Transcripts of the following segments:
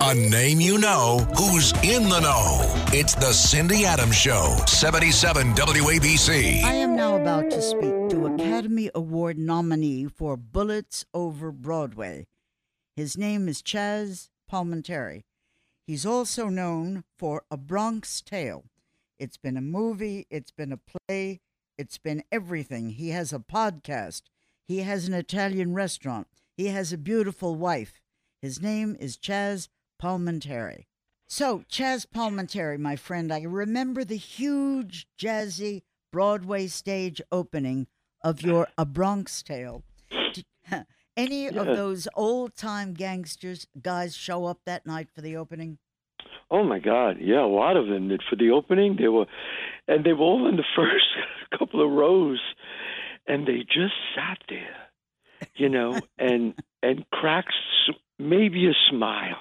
A name you know who's in the know. It's the Cindy Adams Show, 77 WABC. I am now about to speak to Academy Award nominee for Bullets Over Broadway. His name is Chazz Palminteri. He's also known for A Bronx Tale. It's been a movie, it's been a play, it's been everything. He has a podcast, he has an Italian restaurant, he has a beautiful wife. His name is Chazz Palminteri. So, Chazz Palminteri, my friend, I remember the huge jazzy Broadway stage opening of your A Bronx Tale. Any of those old time gangsters guys show up that night for the opening? Oh my God, yeah, a lot of them did for the opening. They were, and they were all in the first couple of rows, and they just sat there, you know, and and cracked maybe a smile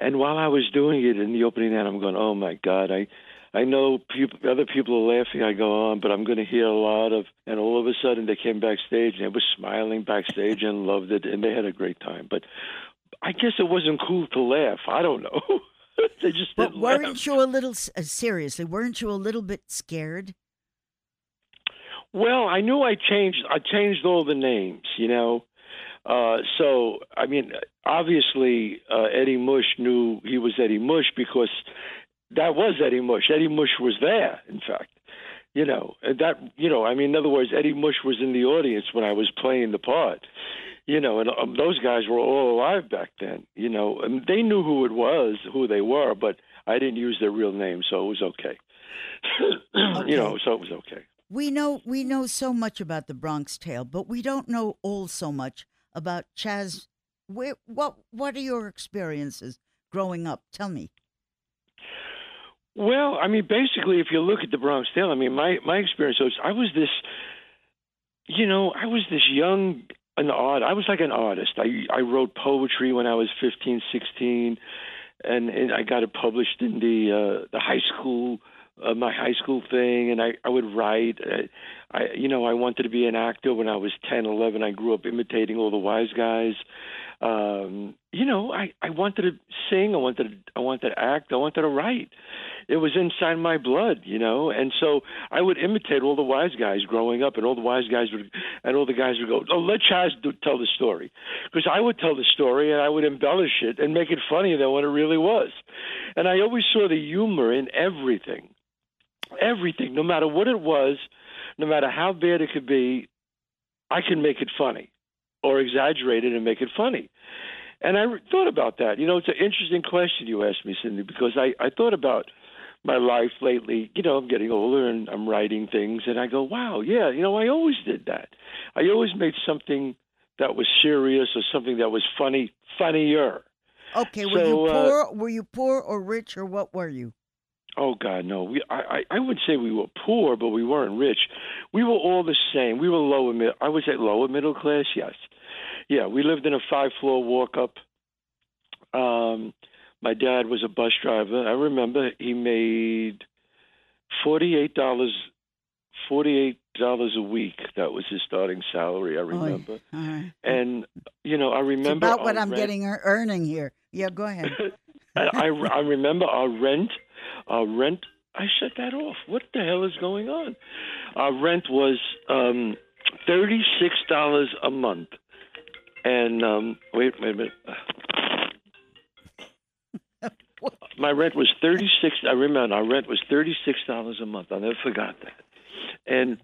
and while I was doing it in the opening night, I'm going, oh my God, I, I know people, other people are laughing. I go on, but I'm going to hear a lot of. And all of a sudden, they came backstage and they were smiling backstage and loved it, and they had a great time. But I guess it wasn't cool to laugh. I don't know. they just but weren't laugh. you a little uh, seriously? Weren't you a little bit scared? Well, I knew I changed. I changed all the names, you know. Uh, so, I mean, obviously, uh, Eddie Mush knew he was Eddie Mush because that was Eddie Mush. Eddie Mush was there, in fact. You know, that, you know, I mean, in other words, Eddie Mush was in the audience when I was playing the part. You know, and um, those guys were all alive back then. You know, and they knew who it was, who they were, but I didn't use their real name, so it was okay. okay. You know, so it was okay. We know we know so much about the Bronx Tale, but we don't know all so much about Chazz. Where, what what are your experiences growing up? Tell me. Well, I mean, basically, if you look at the Bronx Tale, I mean, my my experience was I was this, you know, I was this young an art. I was like an artist. I I wrote poetry when I was fifteen, sixteen, and, and I got it published in the uh, the high school uh, my high school thing, and I I would write. I, I you know I wanted to be an actor when I was ten, eleven. I grew up imitating all the wise guys. Um, you know, I I wanted to sing. I wanted to I wanted to act. I wanted to write. It was inside my blood, you know, and so I would imitate all the wise guys growing up, and all the wise guys would, and all the guys would go, "Oh, let Chazz do, tell the story," because I would tell the story and I would embellish it and make it funnier than what it really was, and I always saw the humor in everything everything, no matter what it was, no matter how bad it could be, I can make it funny or exaggerate it and make it funny. And I thought about that. You know, it's an interesting question you asked me, Cindy, because I, I thought about my life lately. You know, I'm getting older and I'm writing things, and I go, wow, yeah, you know, I always did that. I always made something that was serious or something that was funny funnier. Okay, were So, you uh, poor? were you poor or rich, or what were you? Oh God, no. We I I would say we were poor, but we weren't rich. We were all the same. We were lower middle. I would say lower middle class. Yes, yeah. We lived in a five floor walk up. Um, my dad was a bus driver. I remember he made forty eight dollars forty eight dollars a week. That was his starting salary. I remember. All right. And you know, I It's remember about what I'm rent- getting or earning here. Yeah, go ahead. I, I I remember our rent. Our rent. I shut that off. What the hell is going on? Our rent was um, thirty six dollars a month, and um, wait, wait a minute. My rent was thirty six. I remember our rent was thirty six dollars a month. I never forgot that, and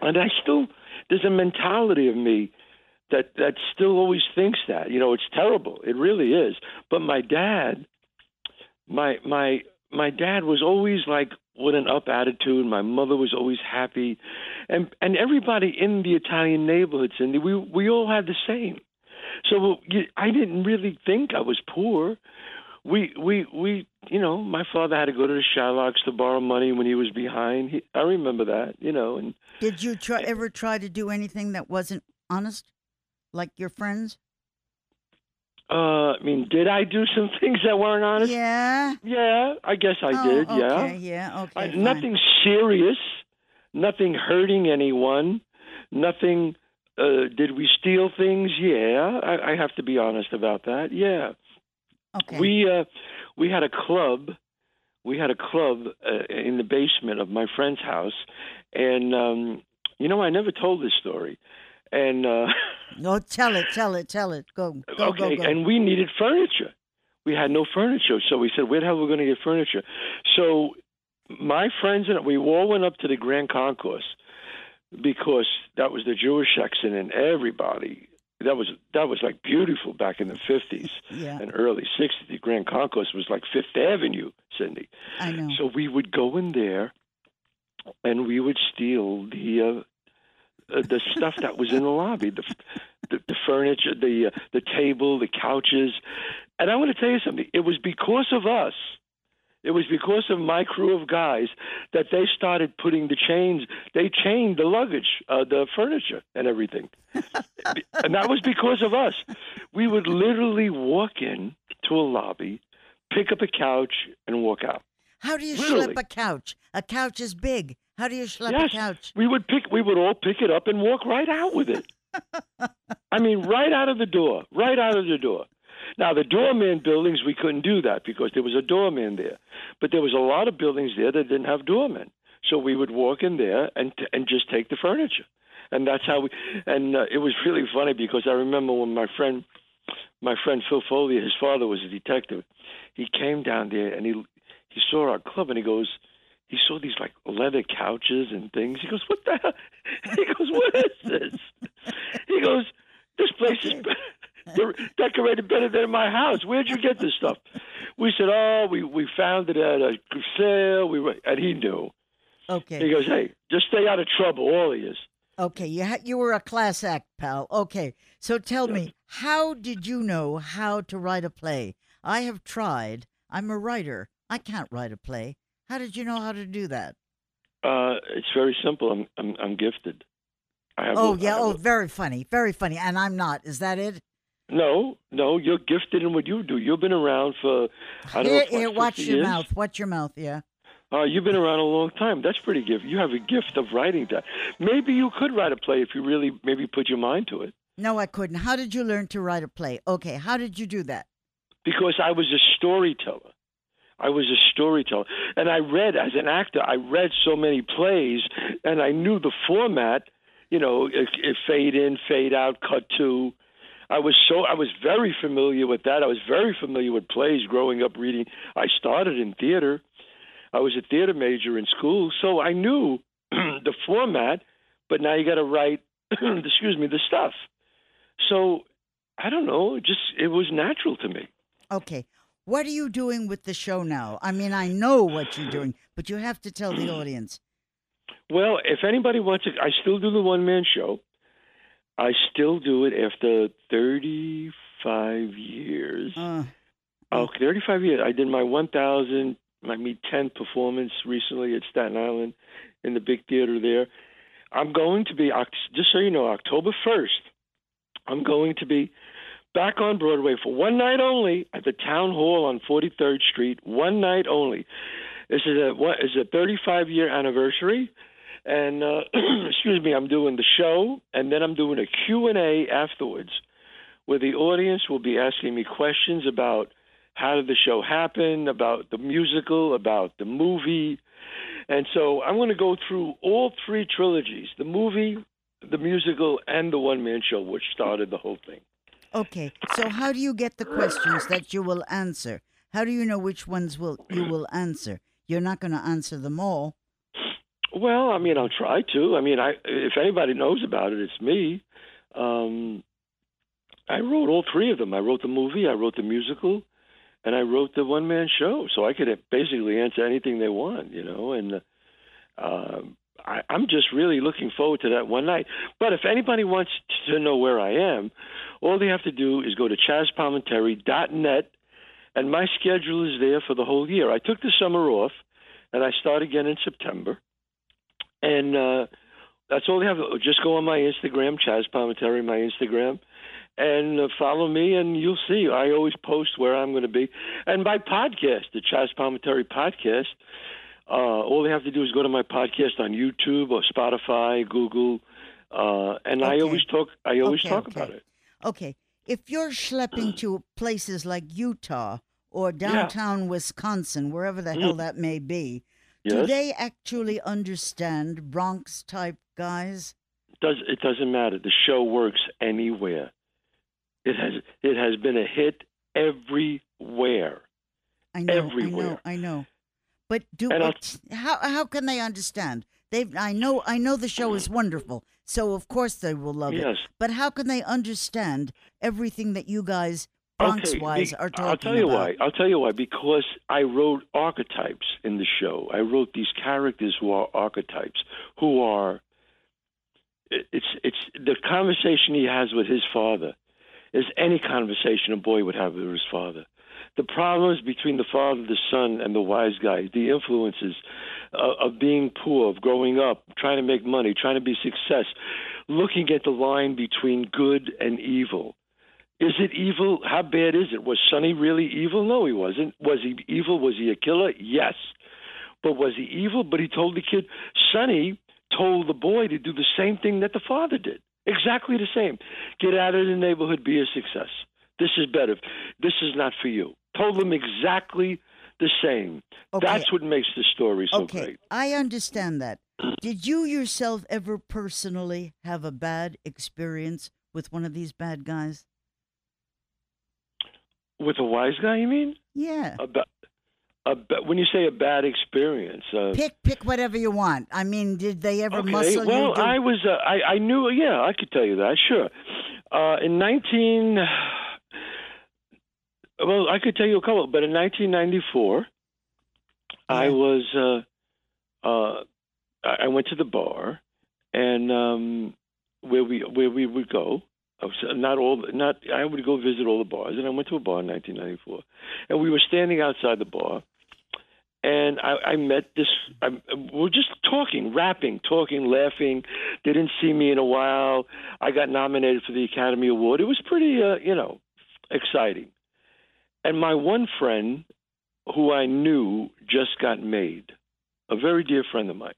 and I still there's a mentality of me that that still always thinks that you know it's terrible. It really is. But my dad, my my my dad was always like with an up attitude. My mother was always happy, and and everybody in the Italian neighborhood, Cindy, we we all had the same. So I didn't really think I was poor. we we we you know my father had to go to the Shylocks to borrow money when he was behind. He, I remember that, you know. And Did you try ever try to do anything that wasn't honest, like your friends? Uh, I mean, did I do some things that weren't honest? Yeah. Yeah, I guess I Oh, did. Yeah. Okay. Yeah. Okay. I, nothing serious, nothing hurting anyone, nothing. Uh, did we steal things? Yeah, I, I have to be honest about that. Yeah, Okay. we uh, we had a club. We had a club uh, in the basement of my friend's house, and um, you know I never told this story, and uh, No, tell it. Tell it. Tell it. Go. Go. okay, Go. Go. and we needed furniture. We had no furniture, so we said, "Where the hell are we going to get furniture?" So my friends and we all went up to the Grand Concourse because that was the Jewish section, and everybody that was that was like beautiful back in the fifties yeah. and early sixties. The Grand Concourse was like Fifth Avenue, Cindy. I know. So we would go in there, and we would steal the uh, uh, the stuff that was in the lobby, the the, the furniture, the uh, the table, the couches. And I want to tell you something. It was because of us. It was because of my crew of guys that they started putting the chains. They chained the luggage, uh, the furniture, and everything. and that was because of us. We would literally walk in to a lobby, pick up a couch, and walk out. How do you Literally. schlep a couch? A couch is big. How do you schlep yes, a couch? we would pick. We would all pick it up and walk right out with it. I mean, right out of the door, right out of the door. Now, the doorman buildings, we couldn't do that because there was a doorman there. But there was a lot of buildings there that didn't have doormen. So we would walk in there and and just take the furniture, and that's how we. And uh, it was really funny because I remember when my friend, my friend Phil Foley, his father was a detective. He came down there and he he saw our club and he goes, he saw these like leather couches and things. He goes, "What the hell?" He goes, "What is this?" He goes, "This place is de- decorated better than my house. Where'd you get this stuff?" We said, "Oh, we we found it at a sale." We were, and he knew. Okay. He goes, "Hey, just stay out of trouble, all of you." Okay. You ha- you were a class act, pal. Okay. So tell me, how did you know how to write a play? I have tried. I'm a writer. I can't write a play. How did you know how to do that? Uh, it's very simple. I'm I'm, I'm gifted. I have. Oh a- yeah. have Oh, a- very funny. Very funny. And I'm not. Is that it? no, no. You're gifted in what you do. You've been around for. I don't here, know. here, watch your years? mouth. Watch your mouth. Yeah. Uh, you've been around a long time. That's pretty gift. You have a gift of writing that. Maybe you could write a play if you really maybe put your mind to it. No, I couldn't. How did you learn to write a play? Okay. How did you do that? Because I was a storyteller. I was a storyteller. And I read, as an actor, I read so many plays and I knew the format, you know, if fade in, fade out, cut to. I was so I was very familiar with that. I was very familiar with plays growing up reading. I started in theater. I was a theater major in school, so I knew the format, but now you got to write excuse me, the stuff. So I don't know, just it was natural to me. Okay. What are you doing with the show now? I mean, I know what you're doing, but you have to tell the audience. Well, if anybody wants it, I still do the one man show. I still do it after 35 years. Uh, Oh, 35 years. I did my 1,000, my me 10 performance recently at Staten Island in the big theater there. I'm going to be, just so you know, October 1st, I'm going to be back on Broadway for one night only at the Town Hall on 43rd Street. One night only. This is a what is a 35 year anniversary, and uh, excuse me, I'm doing the show, and then I'm doing a Q and A afterwards, where the audience will be asking me questions about how did the show happen, about the musical, about the movie, and so I'm going to go through all three trilogies: the movie, the musical, and the one man show, which started the whole thing. Okay. So how do you get the questions that you will answer? How do you know which ones will you will answer? You're not going to answer them all. Well, I mean, I'll try to. I mean, I if anybody knows about it, it's me. Um, I wrote all three of them. I wrote the movie, I wrote the musical, and I wrote the one man show. So I could basically answer anything they want, you know. And uh, I, I'm just really looking forward to that one night. But if anybody wants to know where I am, all they have to do is go to ChazzPalminteri.net and my schedule is there for the whole year. I took the summer off, and I start again in September, and uh, that's all they have. Just go on my Instagram, Chazz Palminteri, my Instagram, and uh, follow me, and you'll see. I always post where I'm going to be, and my podcast, the Chazz Palminteri podcast. Uh, all they have to do is go to my podcast on YouTube or Spotify, Google, uh, and I always talk. I always Okay, talk okay. about it. Okay, if you're schlepping to places like Utah or downtown Wisconsin, wherever the hell Mm. that may be, do they actually understand Bronx type guys? does it doesn't matter. The show works anywhere. It has it has been a hit everywhere. I know, I know, Everywhere. I know. But do what, how how can they understand? They I know I know the show is wonderful, so of course they will love Yes. it. But how can they understand everything that you guys Bronx wise be- are talking about? I'll tell you about? why. I'll tell you why. Because I wrote archetypes in the show. I wrote these characters who are archetypes, who are. It's it's the conversation he has with his father is any conversation a boy would have with his father. The problems between the father, the son, and the wise guy, the influences uh, of being poor, of growing up, trying to make money, trying to be success, looking at the line between good and evil. Is it evil? How bad is it? Was Sonny really evil? No, he wasn't. Was he evil? Was he a killer? Yes. But was he evil? But he told the kid, Sonny told the boy to do the same thing that the father did. Exactly the same. Get out of the neighborhood, be a success. This is better. This is not for you. Told them exactly the same. Okay. That's what makes the story so okay, great. I understand that. Did you yourself ever personally have a bad experience with one of these bad guys? With a wise guy, you mean? Yeah. A ba- a ba- when you say a bad experience, uh, Pick pick whatever you want. I mean, did they ever Okay. muscle well, you? Do- I was. Uh, I I knew. Yeah, I could tell you that. Sure. Uh, in nineteen. Well, I could tell you a couple, but in 1994, I was. Uh, uh, I went to the bar, and um, where we where we would go. I was, not all. Not I would go visit all the bars, and I went to a bar in 1994, and we were standing outside the bar, and I, I met this. I, we're just talking, rapping, talking, laughing. They didn't see me in a while. I got nominated for the Academy Award. It was pretty, uh, you know, exciting. And my one friend, who I knew, just got made. A very dear friend of mine.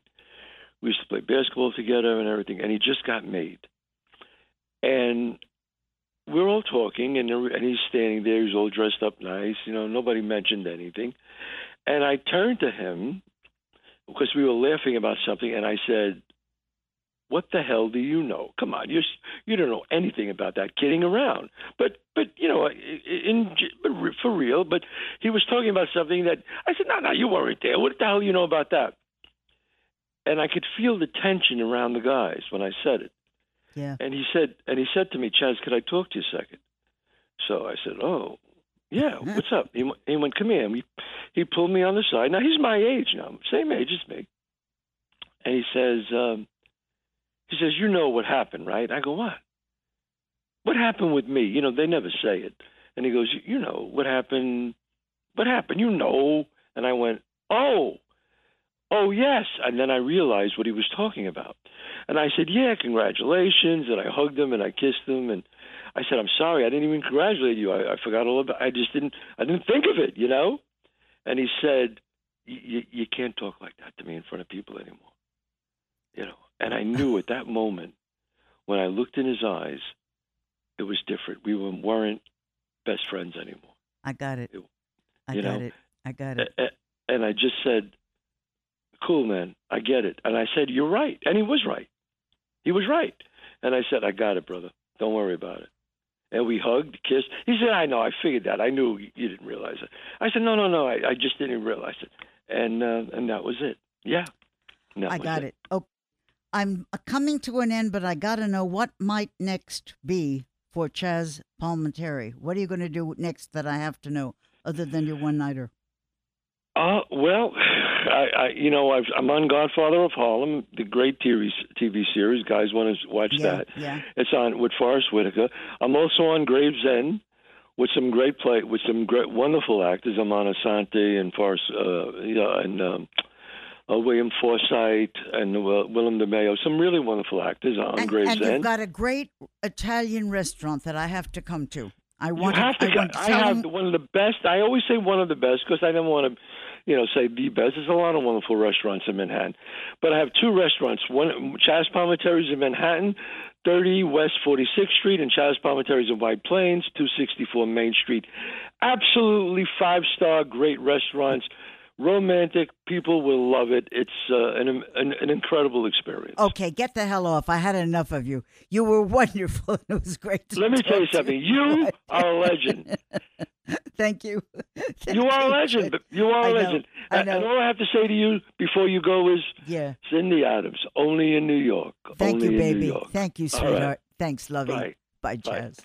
We used to play basketball together and everything, and he just got made. And we're all talking, and, and he's standing there. He's all dressed up nice. You know, nobody mentioned anything. And I turned to him because we were laughing about something, and I said, "What the hell do you know? Come on, you you don't know anything about that. Kidding around." But but you know, in, in for real. But he was talking about something that I said, "No, no, you weren't there. What the hell do you know about that?" And I could feel the tension around the guys when I said it. yeah. And he said, and he said to me, Chazz, could I talk to you a second? So I said, oh, yeah, what's up? He, went- he went, come here. And he, he pulled me on the side. Now he's my age now, same age as me. And he says, um, he says, you know what happened, right? I go, what? What happened with me? You know, they never say it. And he goes, you know what happened? What happened? You know. And I went, oh, oh yes. And then I realized what he was talking about. And I said, Yeah, congratulations. And I hugged him and I kissed him. And I said, I'm sorry. I didn't even congratulate you. I, I forgot all about I just didn't, I didn't think of it, you know? And he said, "You- can't talk like that to me in front of people anymore. You know? And I knew at that moment, when I looked in his eyes, it was different. We were, weren't best friends anymore. I got it. You- I got know, it. I got it. And I just said, Cool, man. I get it. And I said, You're right. And he was right. He was right. And I said, I got it, brother. Don't worry about it. And we hugged, kissed. He said, I know. I figured that. I knew you didn't realize it. I said, No, no, no. I, I just didn't realize it. And uh, and that was it. Yeah. That I got it. Oh, I'm coming to an end, but I got to know what might next be for Chazz Palminteri. What are you going to do next that I have to know, other than your one nighter? Uh, well, I, I you know I've, I'm on Godfather of Harlem, the great TV TV series. Guys want to watch Yeah, that. yeah. It's on with Forest Whitaker. I'm also on Gravesend with some great play with some great wonderful actors, Armand Assante and Forrest, uh, yeah, and um, uh, William Forsythe and uh, William DeMeo. Some really wonderful actors on and, Gravesend. And you've got a great Italian restaurant that I have to come to. I want you have to. I, want to I have one of the best. I always say one of the best because I don't want to, you know, say the best. There's a lot of wonderful restaurants in Manhattan, but I have two restaurants. One, Chazz Palminteri's in Manhattan, 30 West 46th Street, and Chazz Palminteri's in White Plains, 264 Main Street. Absolutely five star, great restaurants romantic. People will love it. It's uh, an, an, an incredible experience. Okay, get the hell off. I had enough of you. You were wonderful. It was great. Let me tell you something. You are a legend. Thank you. you are a legend. You are a legend. I know. And all I have to say to you before you go is, yeah, Cindy Adams, only in New York. Thank only you, baby. Thank you, sweetheart. Right. Thanks, lovey. Bye. Bye, Chazz. Bye.